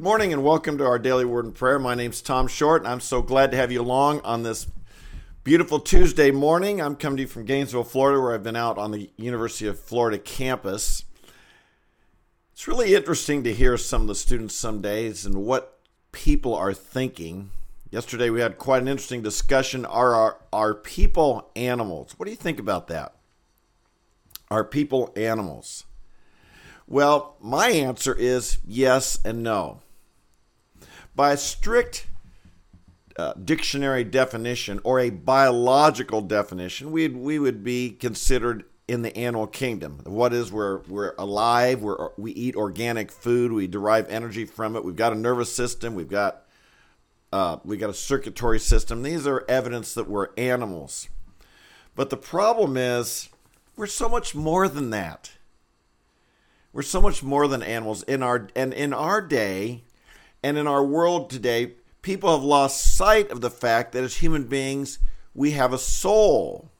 Good morning and welcome to our daily word and prayer. My name's Tom Short, and I'm so glad to have you along on this beautiful Tuesday morning. I'm coming to you from Gainesville, Florida, where I've been out on the University of Florida campus. It's really interesting to hear some of the students some days and what people are thinking. Yesterday we had quite an interesting discussion. Are our, are people animals? What do you think about that? Are people animals? Well, my answer is yes and no. By a strict uh, dictionary definition or a biological definition, we we would be considered in the animal kingdom. What is we're we're alive, we're, we eat organic food, we derive energy from it. We've got a nervous system, we've got uh, we got a circulatory system. These are evidence that we're animals. But the problem is we're so much more than that. We're so much more than animals in our and in our day and in our world today, people have lost sight of the fact that as human beings, we have a soul.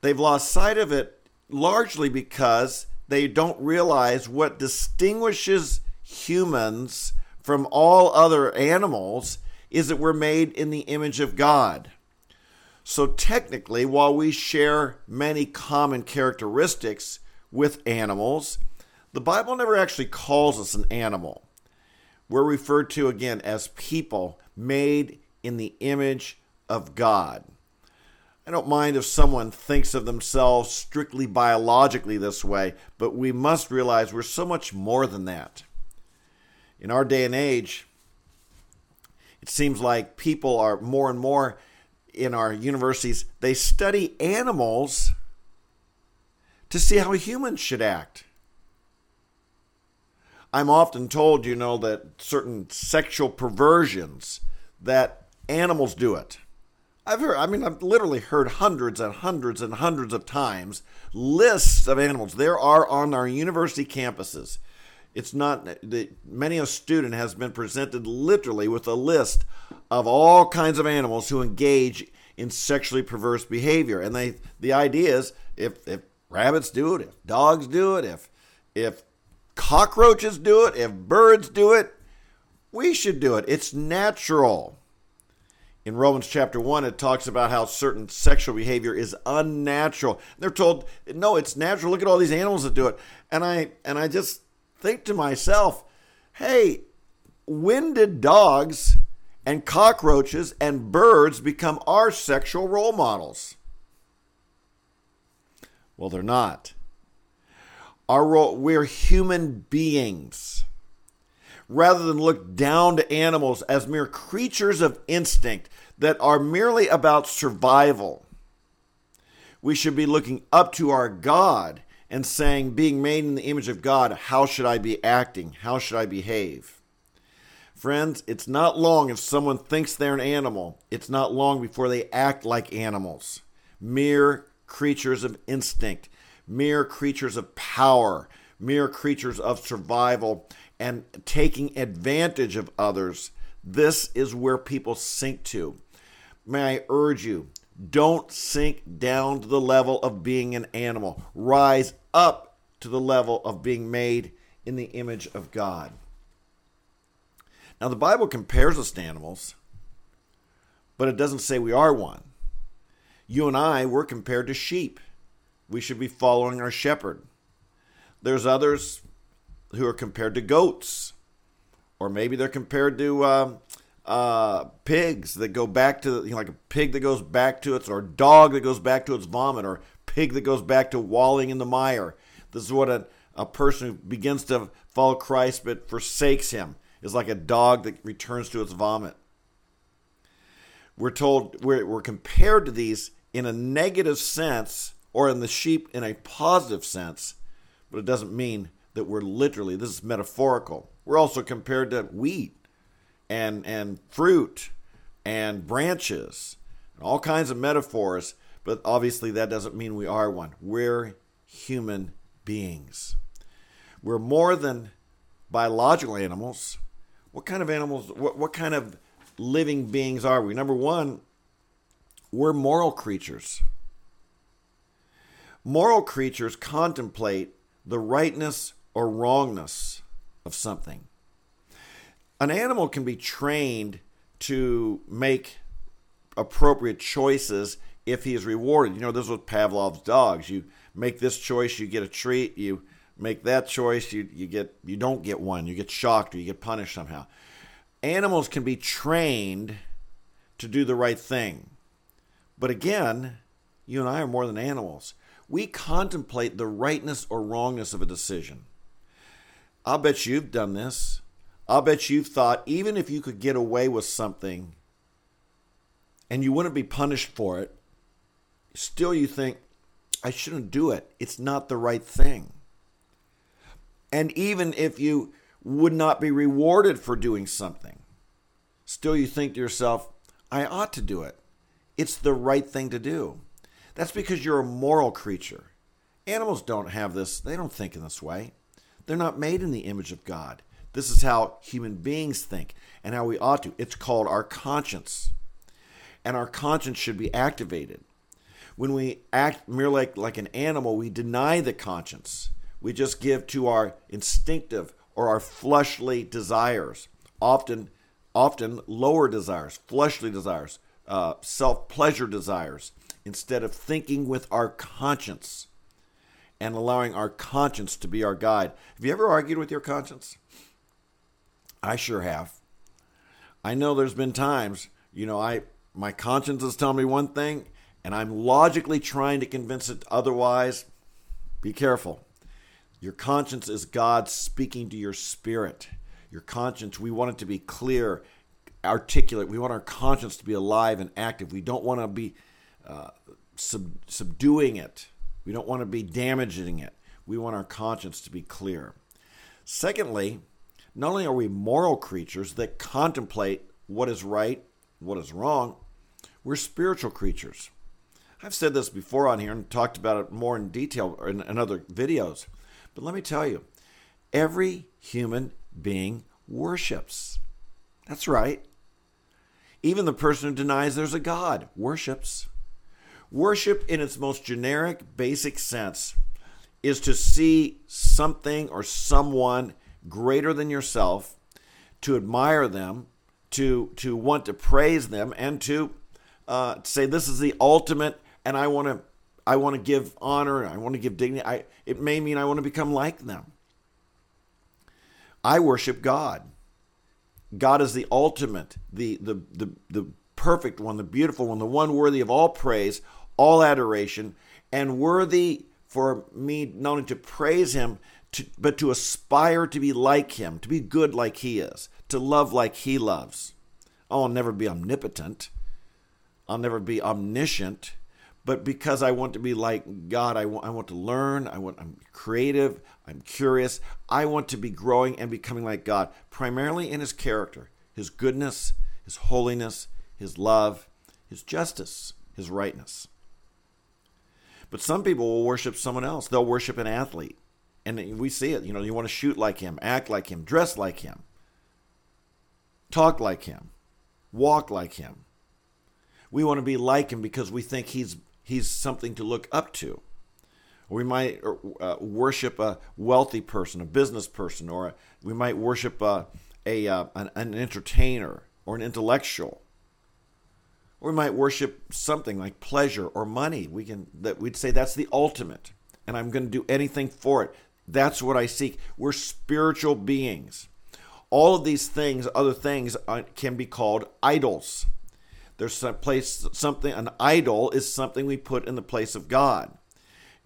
They've lost sight of it largely because they don't realize what distinguishes humans from all other animals is that we're made in the image of God. So, technically, while we share many common characteristics with animals, the Bible never actually calls us an animal. We're referred to again as people made in the image of God. I don't mind if someone thinks of themselves strictly biologically this way, but we must realize we're so much more than that. In our day and age, it seems like people are more and more in our universities, they study animals to see how humans should act. I'm often told, you know, that certain sexual perversions that animals do it. I've heard, I mean, I've literally heard hundreds and hundreds and hundreds of times lists of animals. There are on our university campuses. It's not that many a student has been presented literally with a list of all kinds of animals who engage in sexually perverse behavior. And they, the idea is if, if rabbits do it, if dogs do it, if, if cockroaches do it, if birds do it, we should do it. It's natural. In Romans chapter 1, it talks about how certain sexual behavior is unnatural. They're told, no, it's natural. Look at all these animals that do it. And I and I just think to myself, hey, when did dogs and cockroaches and birds become our sexual role models? Well, they're not. Our role, we're human beings. Rather than look down to animals as mere creatures of instinct that are merely about survival, we should be looking up to our God and saying, being made in the image of God, how should I be acting? How should I behave? Friends, it's not long if someone thinks they're an animal, it's not long before they act like animals, mere creatures of instinct mere creatures of power, mere creatures of survival, and taking advantage of others. This is where people sink to. May I urge you, don't sink down to the level of being an animal. Rise up to the level of being made in the image of God. Now, the Bible compares us to animals, but it doesn't say we are one. You and I, we're compared to sheep we should be following our shepherd. There's others who are compared to goats, or maybe they're compared to uh, uh, pigs that go back to you know, like a pig that goes back to its, or a dog that goes back to its vomit, or pig that goes back to walling in the mire. This is what a, a person who begins to follow Christ but forsakes him is like a dog that returns to its vomit. We're told we're, we're compared to these in a negative sense or in the sheep in a positive sense, but it doesn't mean that we're literally, this is metaphorical. We're also compared to wheat and, and fruit and branches, and all kinds of metaphors, but obviously that doesn't mean we are one. We're human beings. We're more than biological animals. What kind of animals, what, what kind of living beings are we? Number one, we're moral creatures. Moral creatures contemplate the rightness or wrongness of something. An animal can be trained to make appropriate choices if he is rewarded. You know, this was Pavlov's dogs. You make this choice, you get a treat. You make that choice, you, you get you don't get one. You get shocked or you get punished somehow. Animals can be trained to do the right thing. But again, you and I are more than animals. We contemplate the rightness or wrongness of a decision. I'll bet you've done this. I'll bet you've thought, even if you could get away with something and you wouldn't be punished for it, still you think, I shouldn't do it. It's not the right thing. And even if you would not be rewarded for doing something, still you think to yourself, I ought to do it. It's the right thing to do. That's because you're a moral creature. Animals don't have this, they don't think in this way. They're not made in the image of God. This is how human beings think and how we ought to. It's called our conscience. And our conscience should be activated. When we act merely like, like an animal, we deny the conscience. We just give to our instinctive or our fleshly desires, often, often lower desires, fleshly desires, uh, self pleasure desires, instead of thinking with our conscience and allowing our conscience to be our guide. Have you ever argued with your conscience? I sure have. I know there's been times, you know, I my conscience is telling me one thing and I'm logically trying to convince it otherwise. Be careful. Your conscience is God speaking to your spirit. Your conscience, we want it to be clear, articulate. We want our conscience to be alive and active. We don't want to be uh, sub- subduing it. We don't want to be damaging it. We want our conscience to be clear. Secondly, not only are we moral creatures that contemplate what is right, what is wrong, we're spiritual creatures. I've said this before on here and talked about it more in detail in, in other videos. But let me tell you, every human being worships. That's right. Even the person who denies there's a God worships. Worship, in its most generic, basic sense, is to see something or someone greater than yourself, to admire them, to, to want to praise them, and to uh, say, This is the ultimate, and I want to I want to give honor, I want to give dignity. I, it may mean I want to become like them. I worship God. God is the ultimate, the, the, the, the perfect one, the beautiful one, the one worthy of all praise, all adoration, and worthy for me not only to praise him, to, but to aspire to be like him, to be good like he is, to love like he loves. Oh, I'll never be omnipotent. I'll never be omniscient but because I want to be like God, I want, I want to learn. I want, I'm creative. I'm curious. I want to be growing and becoming like God, primarily in His character, His goodness, His holiness, His love, His justice, His rightness. But some people will worship someone else. They'll worship an athlete. And we see it. You know, you want to shoot like him, act like him, dress like him, talk like him, walk like him. We want to be like him because we think he's he's something to look up to. we might uh, worship a wealthy person, a business person, or we might worship a, a uh, an, an entertainer or an intellectual. Or we might worship something like pleasure or money. We can that we'd say that's the ultimate, and I'm going to do anything for it. That's what I seek. We're spiritual beings. All of these things, other things, uh, can be called idols. There's some place something an idol is something we put in the place of God.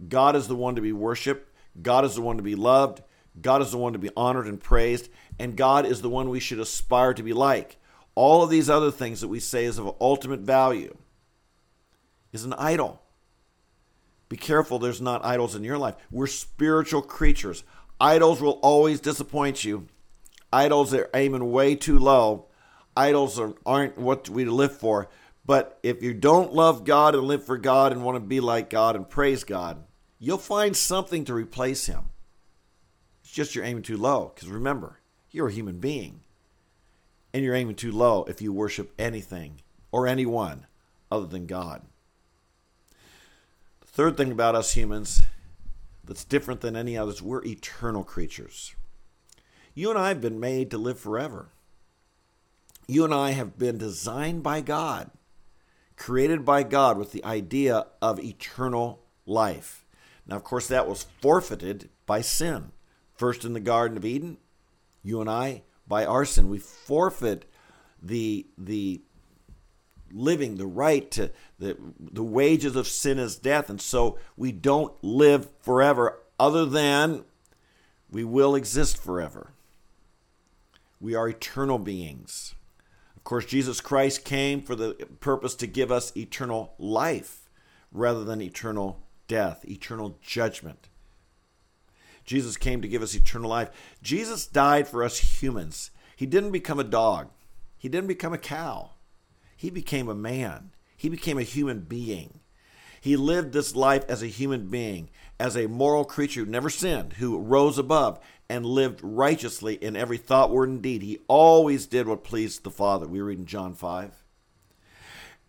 God is the one to be worshiped, God is the one to be loved, God is the one to be honored and praised, and God is the one we should aspire to be like. All of these other things that we say is of ultimate value is an idol. Be careful there's not idols in your life. We're spiritual creatures. Idols will always disappoint you. Idols are aiming way too low idols are, aren't what we live for. But if you don't love God and live for God and want to be like God and praise God, you'll find something to replace Him. It's just you're aiming too low. Because remember, you're a human being. and you're aiming too low if you worship anything or anyone other than God. Third thing about us humans that's different than any others, we're eternal creatures. You and I have been made to live forever. You and I have been designed by God, created by God with the idea of eternal life. Now, of course, that was forfeited by sin. First in the Garden of Eden, you and I, by our sin, we forfeit the the living, the right to the the wages of sin is death, and so we don't live forever, other than we will exist forever. We are eternal beings. Of course, Jesus Christ came for the purpose to give us eternal life rather than eternal death, eternal judgment. Jesus came to give us eternal life. Jesus died for us humans. He didn't become a dog, he didn't become a cow. He became a man, he became a human being. He lived this life as a human being, as a moral creature who never sinned, who rose above and lived righteously in every thought, word, and deed. He always did what pleased the Father. We read in John 5.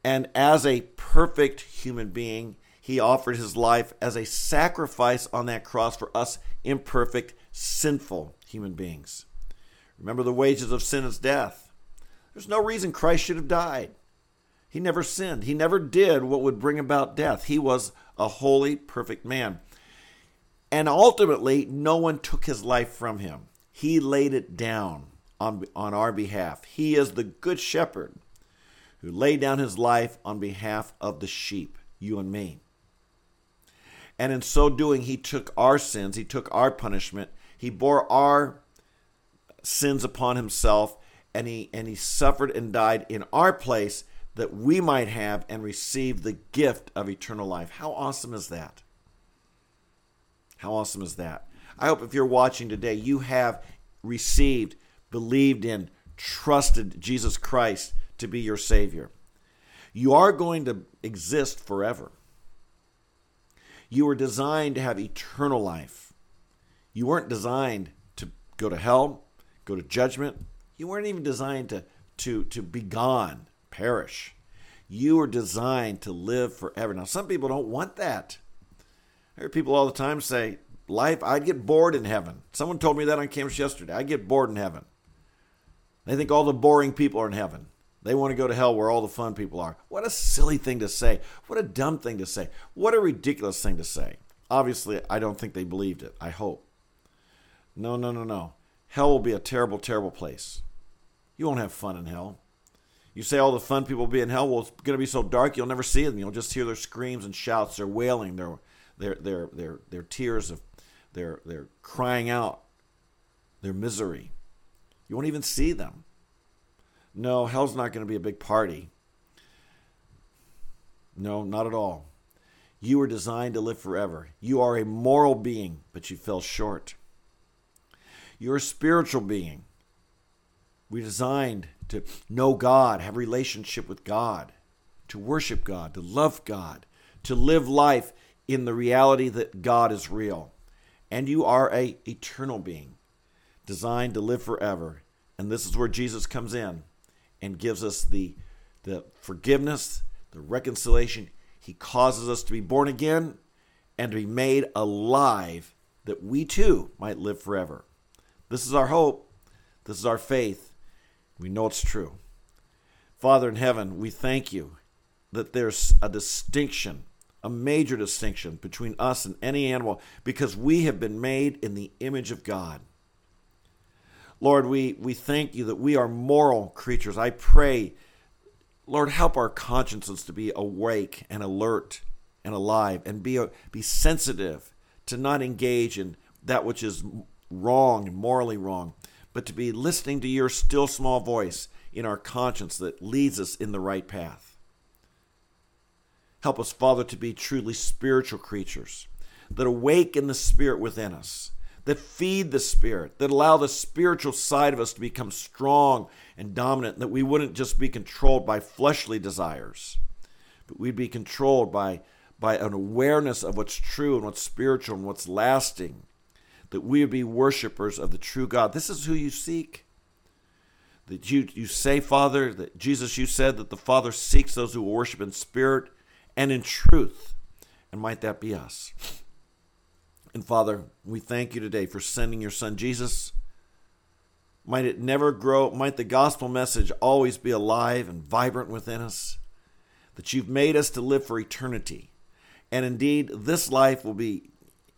And as a perfect human being, he offered his life as a sacrifice on that cross for us imperfect, sinful human beings. Remember, the wages of sin is death. There's no reason Christ should have died. He never sinned. He never did what would bring about death. He was a holy, perfect man. And ultimately, no one took his life from him. He laid it down on, on our behalf. He is the good shepherd who laid down his life on behalf of the sheep, you and me. And in so doing, he took our sins, he took our punishment, he bore our sins upon himself, and he and he suffered and died in our place that we might have and receive the gift of eternal life. How awesome is that? How awesome is that? I hope if you're watching today, you have received, believed in, trusted Jesus Christ to be your Savior. You are going to exist forever. You were designed to have eternal life. You weren't designed to go to hell, go to judgment. You weren't even designed to, to, to be gone, perish. You are designed to live forever. Now, some people don't want that. I hear people all the time say, Life, I'd get bored in heaven. Someone told me that on campus yesterday. I'd get bored in heaven. They think all the boring people are in heaven. They want to go to hell where all the fun people are. What a silly thing to say. What a dumb thing to say. What a ridiculous thing to say. Obviously, I don't think they believed it. I hope. No, no, no, no. Hell will be a terrible, terrible place. You won't have fun in hell. You say all the fun people will be in hell. Well, it's going to be so dark you'll never see them. You'll just hear their screams and shouts, their wailing, their their their their, their tears of their their crying out, their misery. You won't even see them. No, hell's not going to be a big party. No, not at all. You were designed to live forever. You are a moral being, but you fell short. You're a spiritual being. We're designed to know God, have relationship with God, to worship God, to love God, to live life in the reality that God is real. And you are a eternal being, designed to live forever. And this is where Jesus comes in and gives us the, the forgiveness, the reconciliation. He causes us to be born again and to be made alive that we too might live forever. This is our hope. This is our faith. We know it's true. Father in heaven, we thank you that there's a distinction, a major distinction between us and any animal because we have been made in the image of God. Lord, we, we thank you that we are moral creatures. I pray, Lord, help our consciences to be awake and alert and alive and be, be sensitive to not engage in that which is wrong and morally wrong, but to be listening to your still small voice in our conscience that leads us in the right path. Help us, Father, to be truly spiritual creatures that awaken the spirit within us that feed the spirit, that allow the spiritual side of us to become strong and dominant, that we wouldn't just be controlled by fleshly desires, but we'd be controlled by, by an awareness of what's true and what's spiritual and what's lasting, that we be worshipers of the true God. This is who you seek. that you, you say, Father, that Jesus, you said that the Father seeks those who worship in spirit and in truth. And might that be us? And Father, we thank you today for sending your Son Jesus. Might it never grow, might the gospel message always be alive and vibrant within us. That you've made us to live for eternity. And indeed, this life will be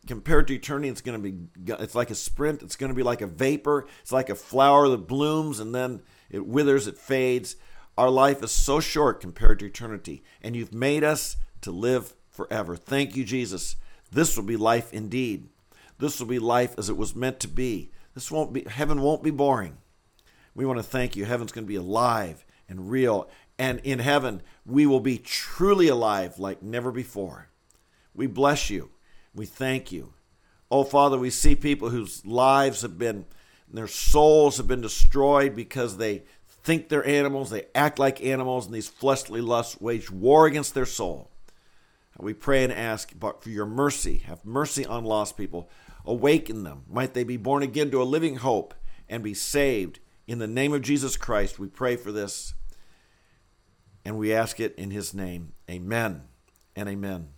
compared to eternity, it's going to be, it's like a sprint. It's going to be like a vapor. It's like a flower that blooms and then it withers, it fades. Our life is so short compared to eternity, and you've made us to live forever. Thank you, Jesus. This will be life indeed. This will be life as it was meant to be. This won't be heaven won't be boring. We want to thank you. Heaven's going to be alive and real, and in heaven we will be truly alive like never before. We bless you. We thank you. Oh, Father, we see people whose lives have been, their souls have been destroyed because they think they're animals, they act like animals, and these fleshly lusts wage war against their soul. We pray and ask for your mercy. Have mercy on lost people. Awaken them. Might they be born again to a living hope and be saved. In the name of Jesus Christ, we pray for this. And we ask it in his name. Amen and amen.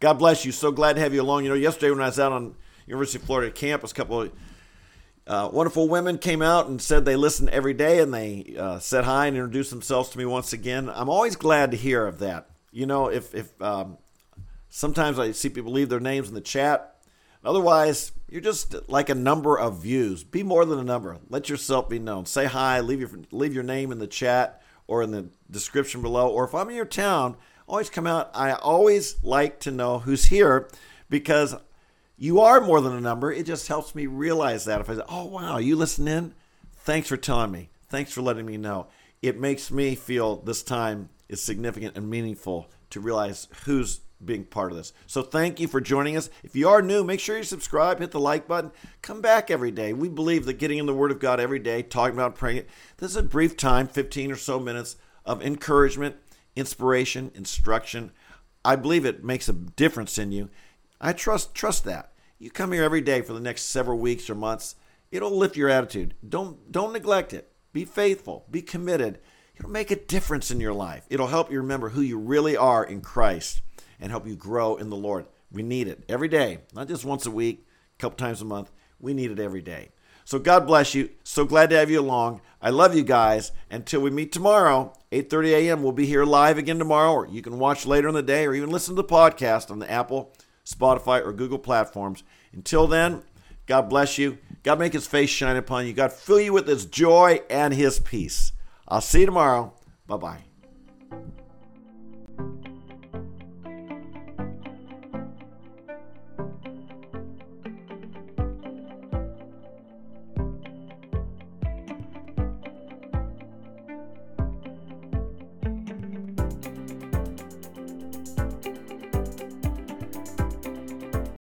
God bless you. So glad to have you along. You know, yesterday when I was out on University of Florida campus, a couple of uh, wonderful women came out and said they listen every day and they uh, said hi and introduced themselves to me once again. I'm always glad to hear of that. You know, if, if um, sometimes I see people leave their names in the chat, otherwise, you're just like a number of views. Be more than a number. Let yourself be known. Say hi, leave your, leave your name in the chat or in the description below. Or if I'm in your town, always come out. I always like to know who's here because you are more than a number. It just helps me realize that. If I say, oh, wow, you listen in? Thanks for telling me. Thanks for letting me know. It makes me feel this time is significant and meaningful to realize who's being part of this. So thank you for joining us. If you are new, make sure you subscribe, hit the like button, come back every day. We believe that getting in the Word of God every day, talking about praying, this is a brief time, 15 or so minutes of encouragement inspiration, instruction. I believe it makes a difference in you. I trust trust that. You come here every day for the next several weeks or months. It'll lift your attitude. Don't don't neglect it. Be faithful. Be committed. It'll make a difference in your life. It'll help you remember who you really are in Christ and help you grow in the Lord. We need it every day, not just once a week, a couple times a month. We need it every day. So God bless you. So glad to have you along. I love you guys. Until we meet tomorrow, 8:30 a.m. We'll be here live again tomorrow, or you can watch later in the day, or even listen to the podcast on the Apple, Spotify, or Google platforms. Until then, God bless you. God make His face shine upon you. God fill you with His joy and His peace. I'll see you tomorrow. Bye bye.